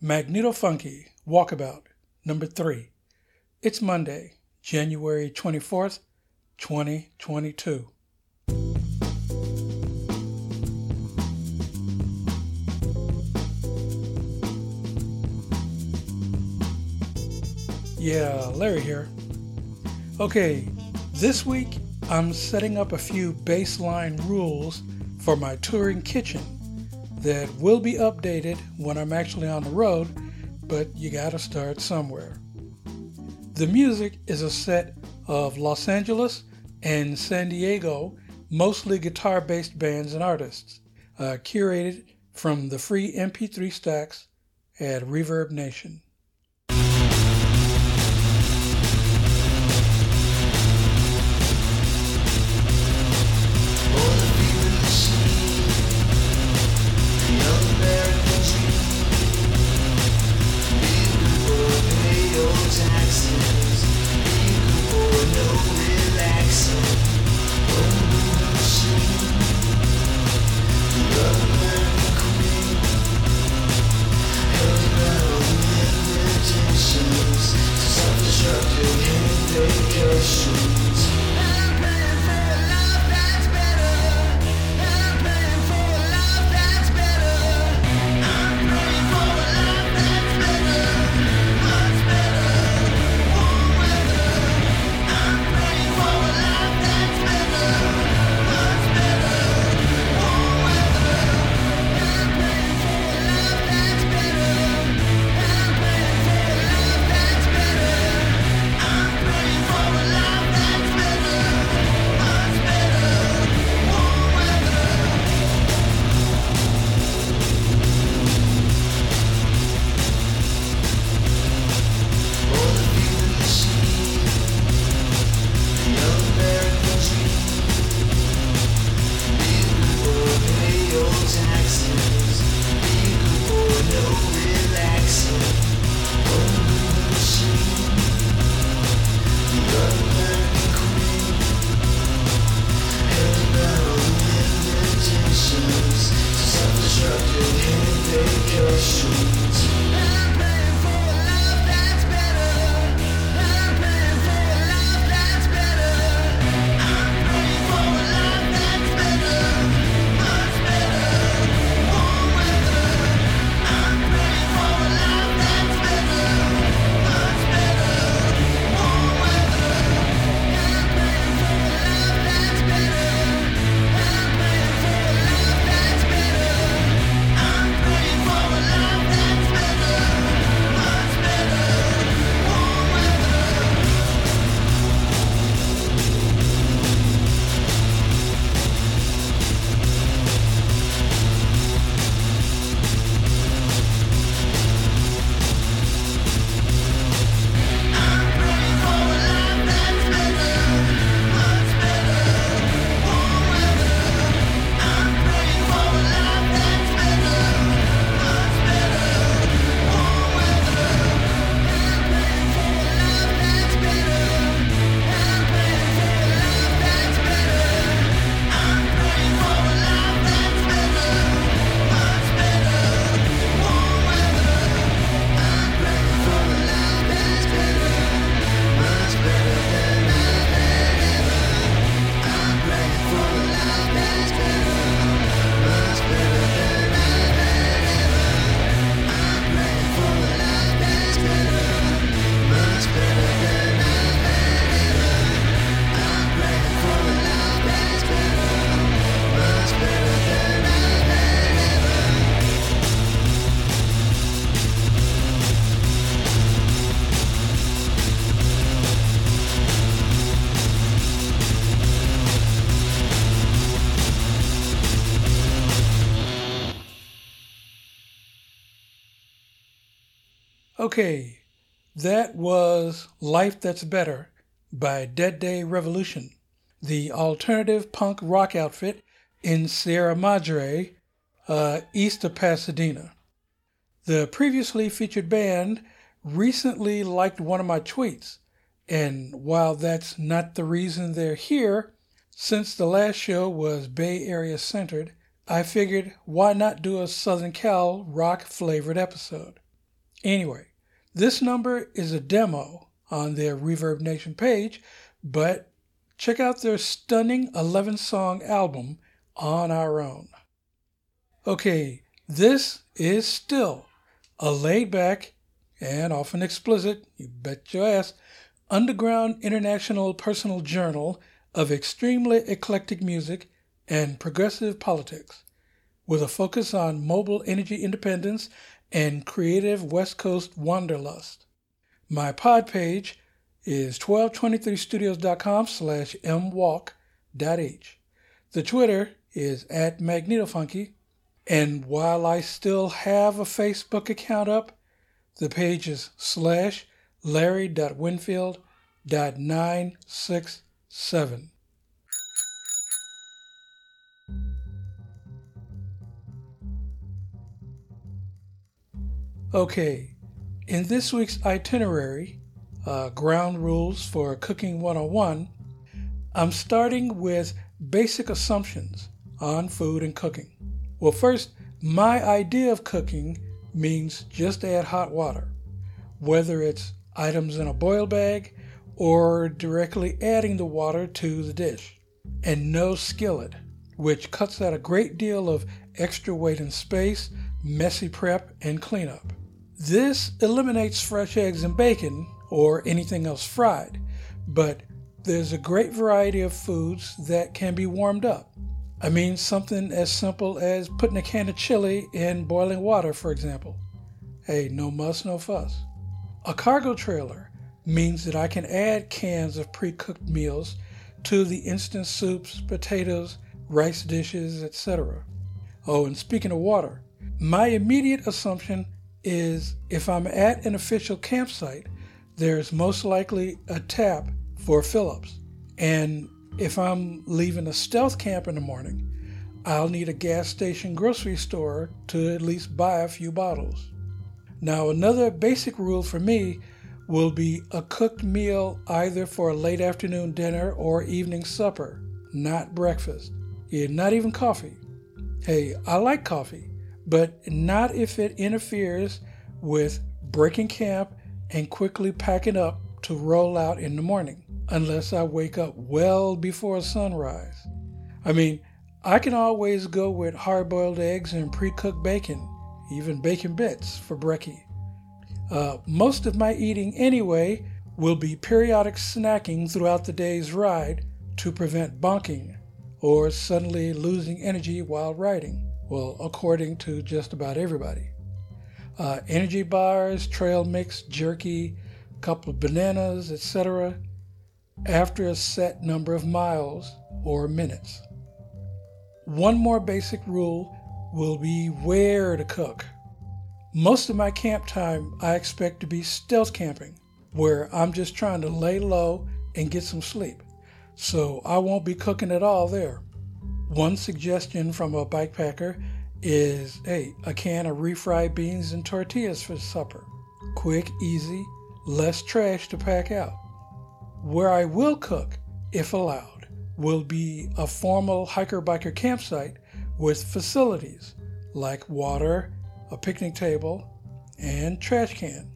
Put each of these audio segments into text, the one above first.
Magneto Funky Walkabout, number three. It's Monday, January 24th, 2022. Yeah, Larry here. Okay, this week I'm setting up a few baseline rules for my touring kitchen that will be updated when I'm actually on the road, but you gotta start somewhere. The music is a set of Los Angeles and San Diego, mostly guitar based bands and artists, uh, curated from the free MP3 stacks at Reverb Nation. taxes. You will. Okay, that was Life That's Better by Dead Day Revolution, the alternative punk rock outfit in Sierra Madre, uh, east of Pasadena. The previously featured band recently liked one of my tweets, and while that's not the reason they're here, since the last show was Bay Area centered, I figured why not do a Southern Cal rock flavored episode. Anyway, this number is a demo on their Reverb Nation page, but check out their stunning 11 song album, On Our Own. Okay, this is still a laid back and often explicit, you bet your ass, underground international personal journal of extremely eclectic music and progressive politics, with a focus on mobile energy independence and creative West Coast wanderlust. My pod page is 1223studios.com slash mwalk.h. The Twitter is at magnetofunky, and while I still have a Facebook account up, the page is slash larry.winfield.967. Okay, in this week's itinerary, uh, Ground Rules for Cooking 101, I'm starting with basic assumptions on food and cooking. Well, first, my idea of cooking means just add hot water, whether it's items in a boil bag or directly adding the water to the dish, and no skillet, which cuts out a great deal of extra weight and space, messy prep, and cleanup. This eliminates fresh eggs and bacon or anything else fried, but there's a great variety of foods that can be warmed up. I mean, something as simple as putting a can of chili in boiling water, for example. Hey, no muss, no fuss. A cargo trailer means that I can add cans of pre cooked meals to the instant soups, potatoes, rice dishes, etc. Oh, and speaking of water, my immediate assumption is if I'm at an official campsite, there's most likely a tap for fill-ups. And if I'm leaving a stealth camp in the morning, I'll need a gas station grocery store to at least buy a few bottles. Now, another basic rule for me will be a cooked meal either for a late afternoon dinner or evening supper, not breakfast. Yeah, not even coffee. Hey, I like coffee, but not if it interferes with breaking camp and quickly packing up to roll out in the morning, unless I wake up well before sunrise. I mean, I can always go with hard boiled eggs and pre cooked bacon, even bacon bits for brekkie. Uh, most of my eating, anyway, will be periodic snacking throughout the day's ride to prevent bonking or suddenly losing energy while riding. Well, according to just about everybody. Uh, energy bars, trail mix, jerky, a couple of bananas, etc., after a set number of miles or minutes. One more basic rule will be where to cook. Most of my camp time I expect to be stealth camping, where I'm just trying to lay low and get some sleep. So I won't be cooking at all there. One suggestion from a bikepacker is hey, a can of refried beans and tortillas for supper. Quick, easy, less trash to pack out. Where I will cook, if allowed, will be a formal hiker biker campsite with facilities like water, a picnic table, and trash can.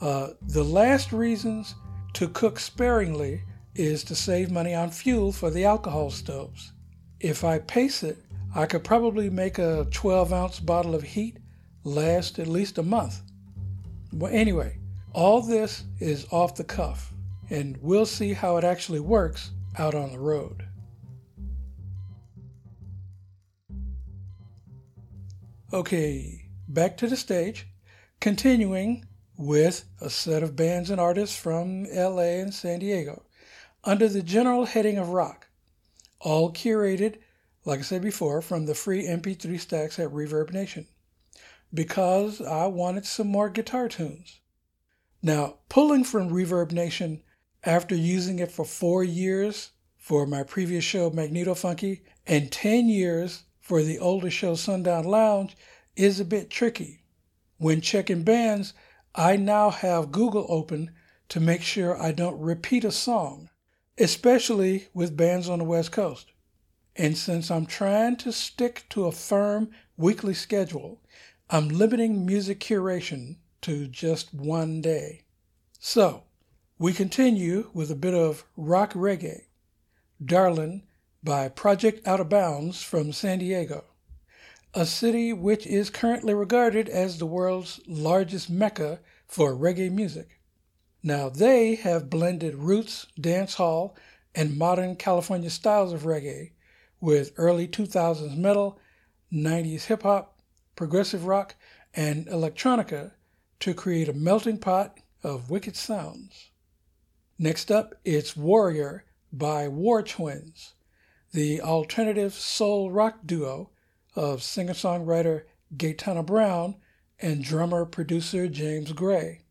Uh, the last reasons to cook sparingly is to save money on fuel for the alcohol stoves. If I pace it, I could probably make a 12 ounce bottle of heat last at least a month. But anyway, all this is off the cuff, and we'll see how it actually works out on the road. Okay, back to the stage, continuing with a set of bands and artists from LA and San Diego under the general heading of rock all curated, like I said before, from the free MP3 stacks at Reverb Nation, because I wanted some more guitar tunes. Now, pulling from Reverb Nation after using it for four years for my previous show, Magneto Funky, and 10 years for the older show, Sundown Lounge, is a bit tricky. When checking bands, I now have Google open to make sure I don't repeat a song especially with bands on the West Coast. And since I'm trying to stick to a firm weekly schedule, I'm limiting music curation to just one day. So, we continue with a bit of rock reggae. Darlin by Project Out of Bounds from San Diego, a city which is currently regarded as the world's largest mecca for reggae music. Now, they have blended roots, dancehall, and modern California styles of reggae with early 2000s metal, 90s hip hop, progressive rock, and electronica to create a melting pot of wicked sounds. Next up, it's Warrior by War Twins, the alternative soul rock duo of singer songwriter Gaetana Brown and drummer producer James Gray.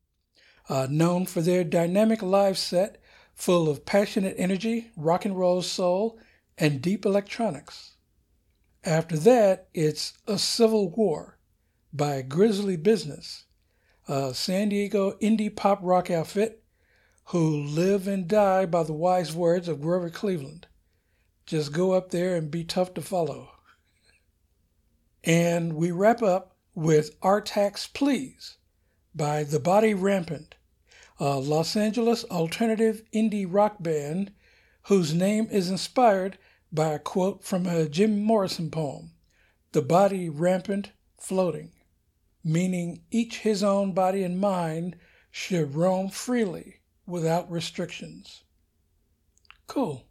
Uh, known for their dynamic live set full of passionate energy, rock and roll soul, and deep electronics. After that, it's A Civil War by Grizzly Business, a San Diego indie pop rock outfit who live and die by the wise words of Grover Cleveland. Just go up there and be tough to follow. And we wrap up with Artax Please by The Body Rampant, a Los Angeles alternative indie rock band whose name is inspired by a quote from a Jim Morrison poem, The Body Rampant Floating, meaning each his own body and mind should roam freely without restrictions. Cool.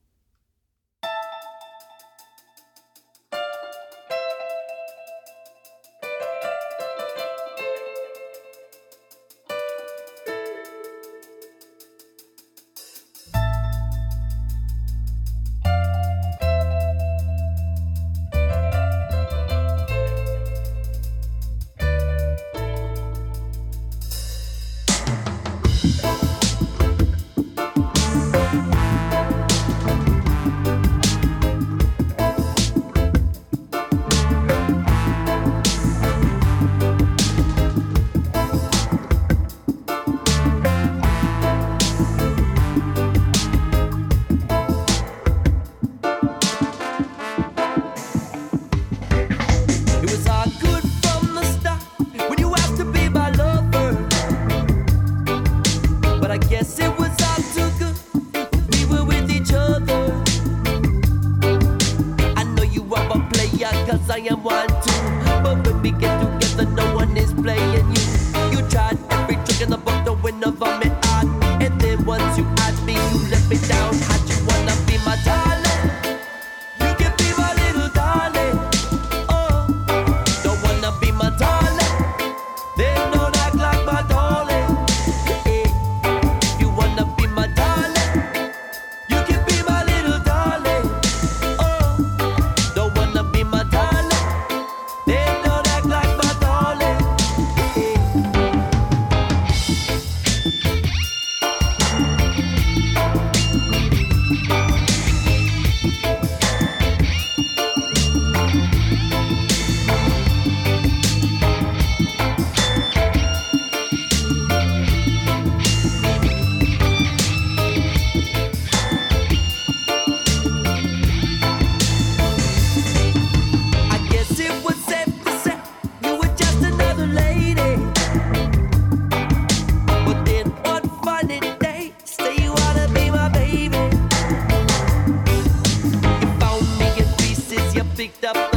the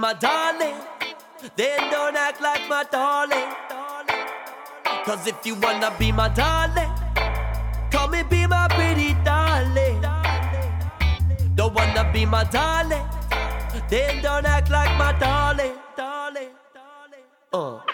my darling, then don't act like my darling. Cause if you wanna be my darling, come and be my pretty darling. Don't wanna be my darling, then don't act like my darling, darling, darling. Uh.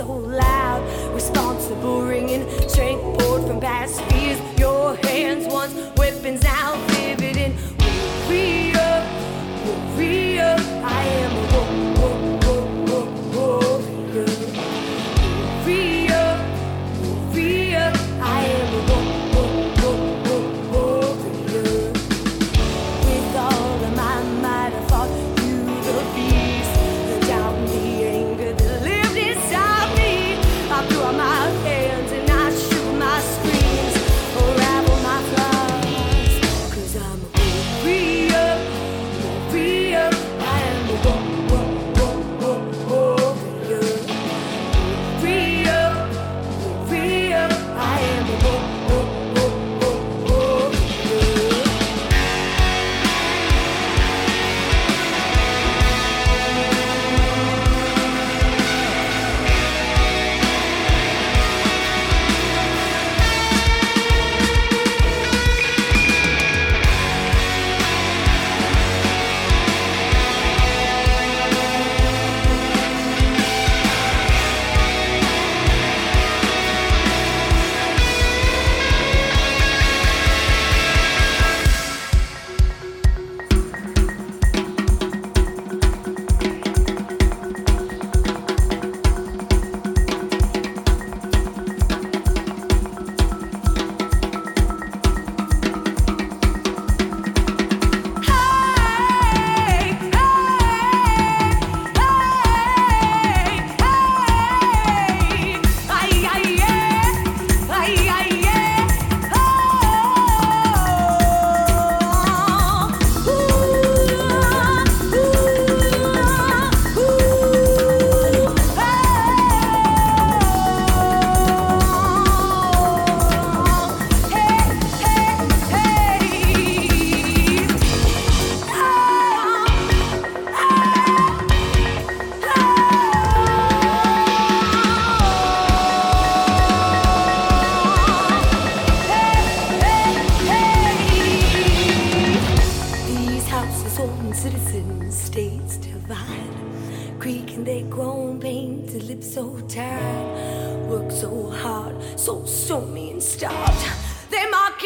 So tired, so show me and stopped. They mock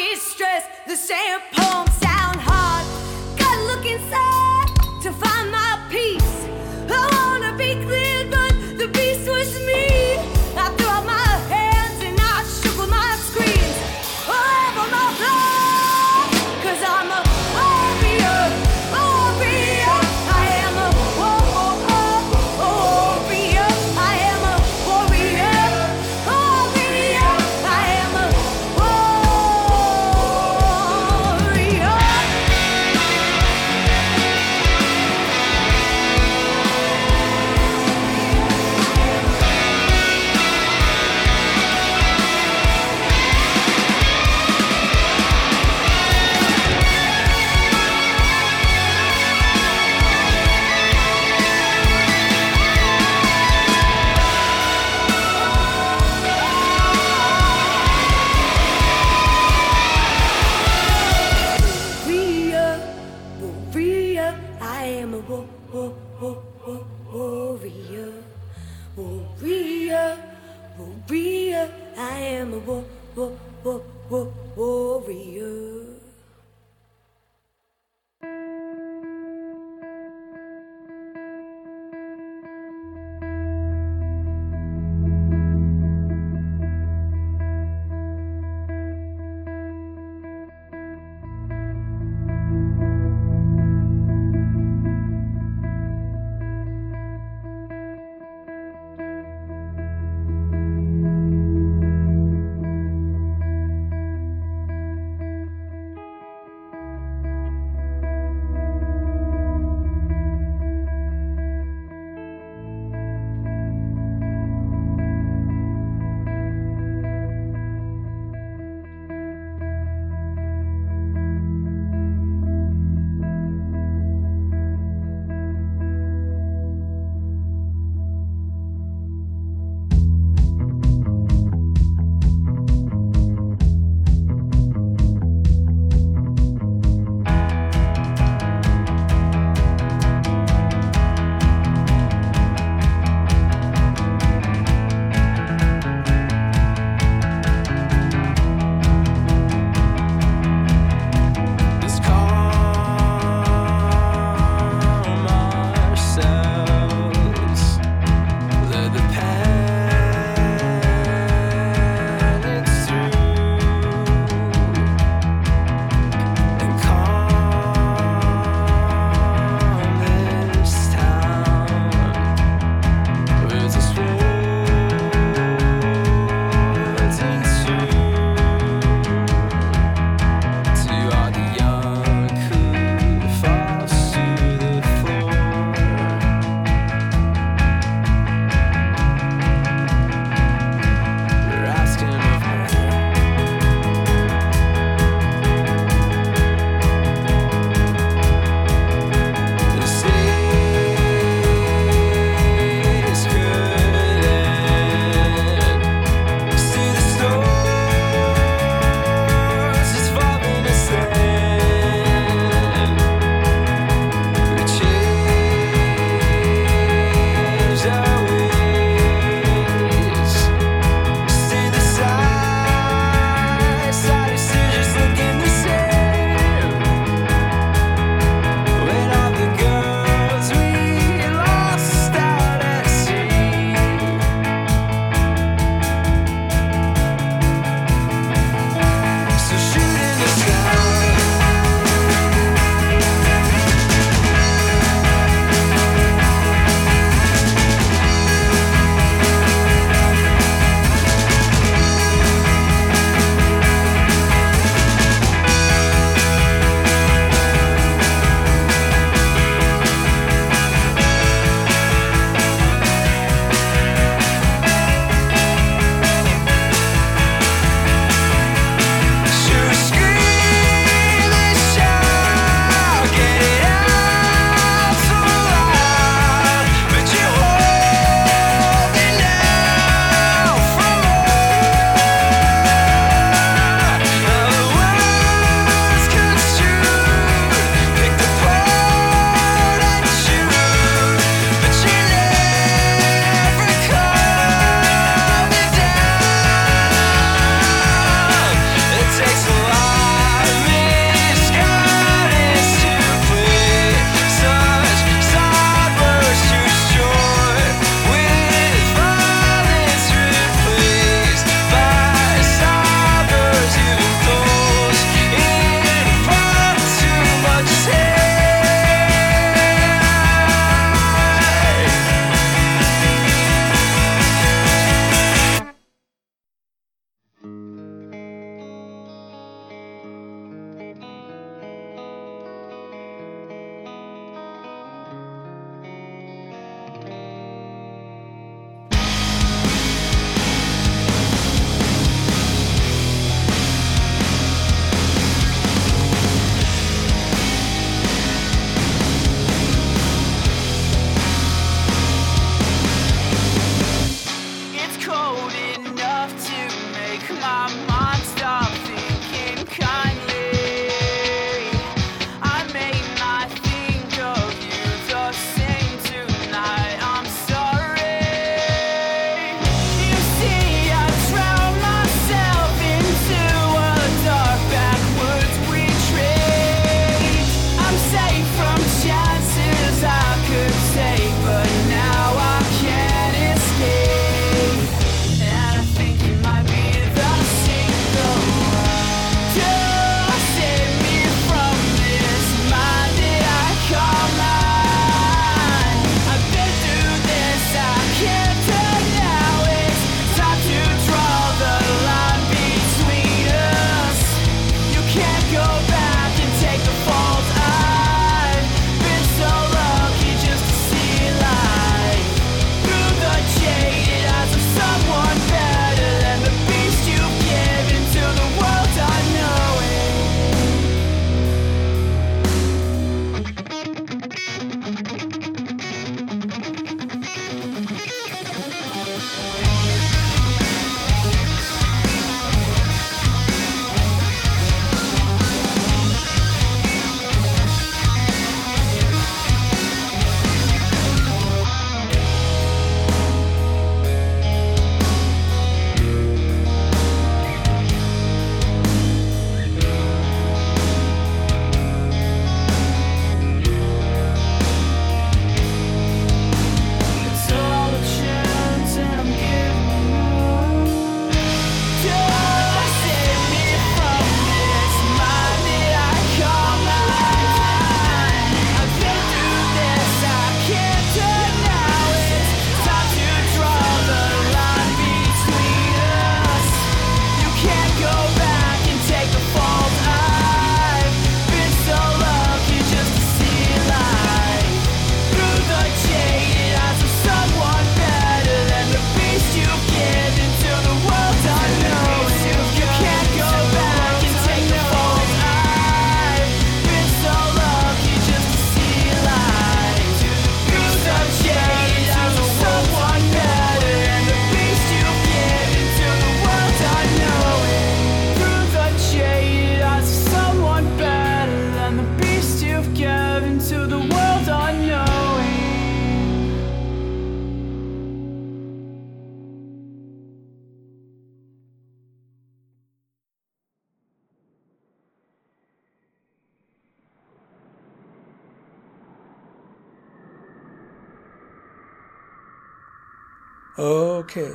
Okay.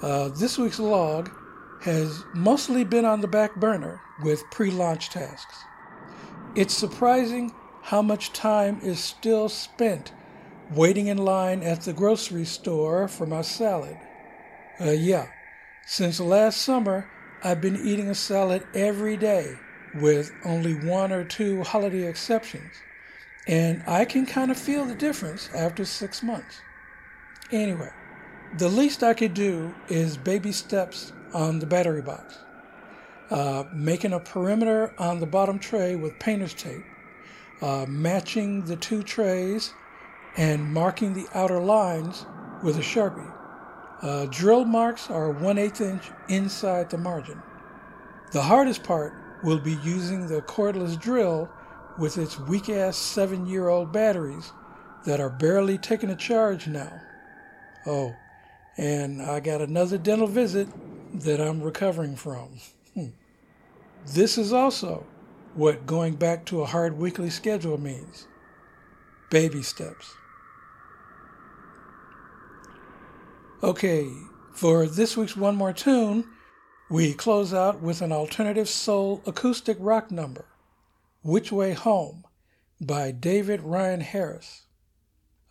Uh, this week's log has mostly been on the back burner with pre launch tasks. It's surprising how much time is still spent waiting in line at the grocery store for my salad. Uh, yeah, since last summer, I've been eating a salad every day with only one or two holiday exceptions, and I can kind of feel the difference after six months. Anyway, the least I could do is baby steps on the battery box, uh, making a perimeter on the bottom tray with painter's tape, uh, matching the two trays, and marking the outer lines with a sharpie. Uh, drill marks are 1 8 inch inside the margin. The hardest part will be using the cordless drill with its weak ass seven year old batteries that are barely taking a charge now. Oh, and I got another dental visit that I'm recovering from. Hmm. This is also what going back to a hard weekly schedule means baby steps. Okay, for this week's One More Tune, we close out with an alternative soul acoustic rock number, Which Way Home, by David Ryan Harris.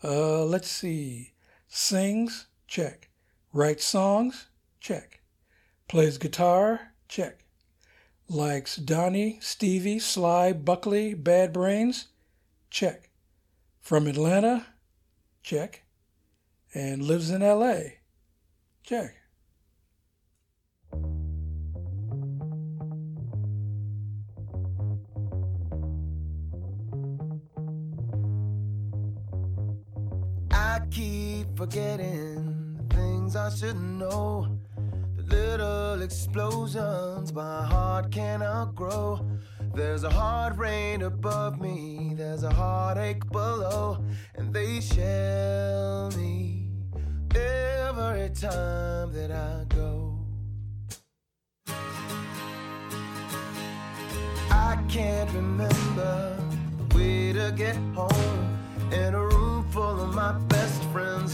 Uh, let's see. Sings? Check. Writes songs? Check. Plays guitar? Check. Likes Donnie, Stevie, Sly, Buckley, Bad Brains? Check. From Atlanta? Check. And lives in LA? Check. I keep forgetting things I shouldn't know. The little explosions my heart cannot grow. There's a hard rain above me, there's a heartache below, and they shell me every time that I go. I can't remember the way to get home in a room full of my best friends.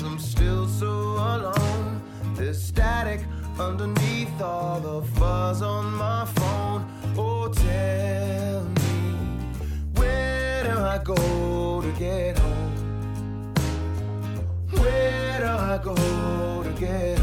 Underneath all the fuzz on my phone. Oh, tell me, where do I go to get home? Where do I go to get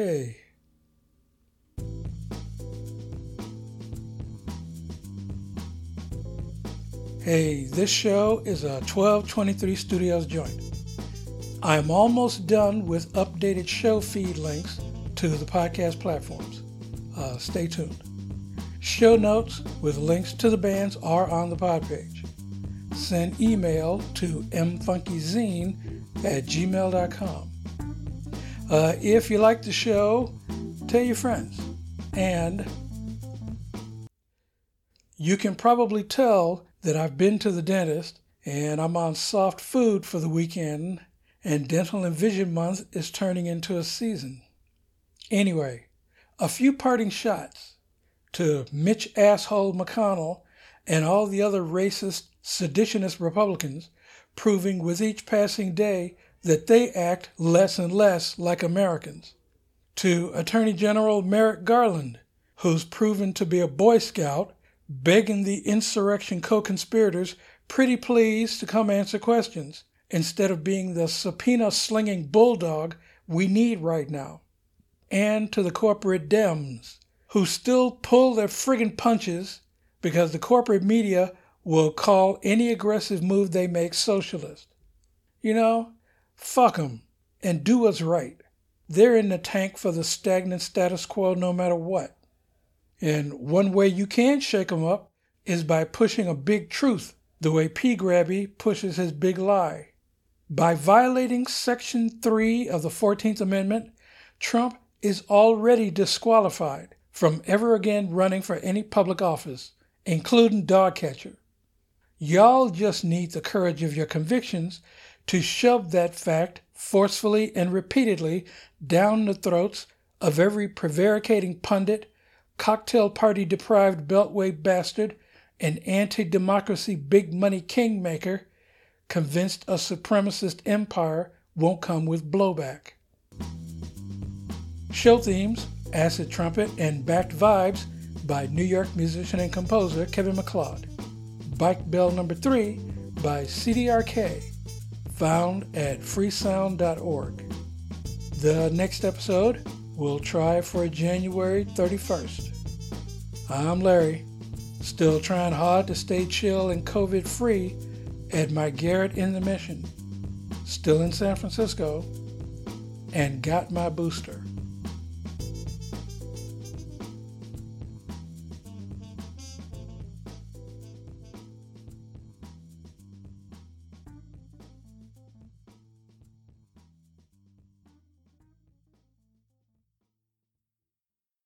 okay. Hey, this show is a 1223 Studios joint. I am almost done with updated show feed links to the podcast platforms. Uh, stay tuned. Show notes with links to the bands are on the pod page. Send email to mfunkyzine at gmail.com. Uh, if you like the show, tell your friends. And you can probably tell that I've been to the dentist and I'm on soft food for the weekend, and dental and vision month is turning into a season. Anyway, a few parting shots to Mitch asshole McConnell and all the other racist, seditionist Republicans, proving with each passing day that they act less and less like Americans. To Attorney General Merrick Garland, who's proven to be a Boy Scout begging the insurrection co conspirators pretty please to come answer questions instead of being the subpoena slinging bulldog we need right now. And to the corporate Dems, who still pull their friggin' punches because the corporate media will call any aggressive move they make socialist. You know, fuck 'em and do what's right. They're in the tank for the stagnant status quo no matter what. And one way you can shake them up is by pushing a big truth the way P. Grabby pushes his big lie. By violating Section 3 of the 14th Amendment, Trump is already disqualified from ever again running for any public office, including dog catcher. Y'all just need the courage of your convictions to shove that fact forcefully and repeatedly down the throats of every prevaricating pundit, cocktail party deprived beltway bastard, and anti democracy big money kingmaker convinced a supremacist empire won't come with blowback. Show themes Acid Trumpet and Backed Vibes by New York musician and composer Kevin MacLeod. Bike Bell Number 3 by CDRK, found at freesound.org. The next episode we'll try for January 31st. I'm Larry, still trying hard to stay chill and COVID free at my garret in the mission, still in San Francisco, and got my booster.